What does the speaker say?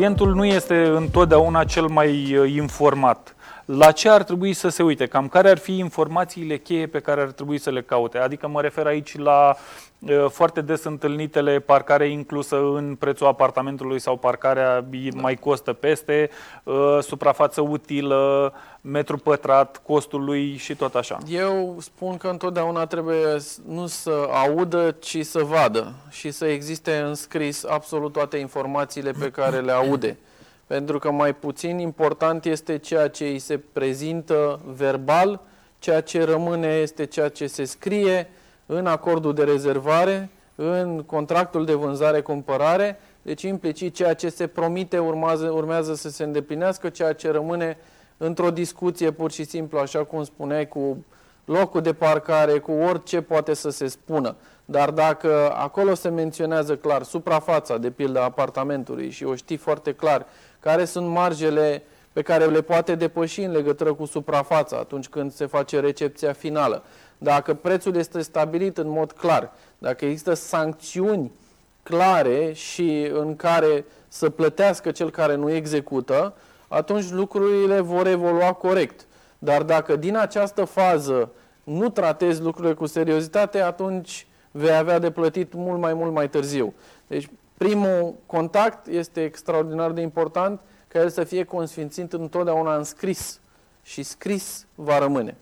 clientul nu este întotdeauna cel mai uh, informat. La ce ar trebui să se uite? Cam care ar fi informațiile cheie pe care ar trebui să le caute? Adică mă refer aici la uh, foarte des întâlnitele parcare inclusă în prețul apartamentului sau parcarea mai costă peste, uh, suprafață utilă, metru pătrat, costul lui și tot așa. Eu spun că întotdeauna trebuie nu să audă, ci să vadă și să existe înscris absolut toate informațiile pe care le aude. Pentru că mai puțin important este ceea ce îi se prezintă verbal, ceea ce rămâne este ceea ce se scrie în acordul de rezervare, în contractul de vânzare-cumpărare, deci implicit ceea ce se promite urmează, urmează să se îndeplinească, ceea ce rămâne într-o discuție pur și simplu, așa cum spuneai, cu locul de parcare, cu orice poate să se spună. Dar dacă acolo se menționează clar suprafața, de pildă, apartamentului și o știi foarte clar care sunt marjele pe care le poate depăși în legătură cu suprafața atunci când se face recepția finală. Dacă prețul este stabilit în mod clar, dacă există sancțiuni clare și în care să plătească cel care nu execută, atunci lucrurile vor evolua corect. Dar dacă din această fază nu tratezi lucrurile cu seriozitate, atunci vei avea de plătit mult mai mult mai târziu. Deci primul contact este extraordinar de important ca el să fie consfințit întotdeauna în scris și scris va rămâne.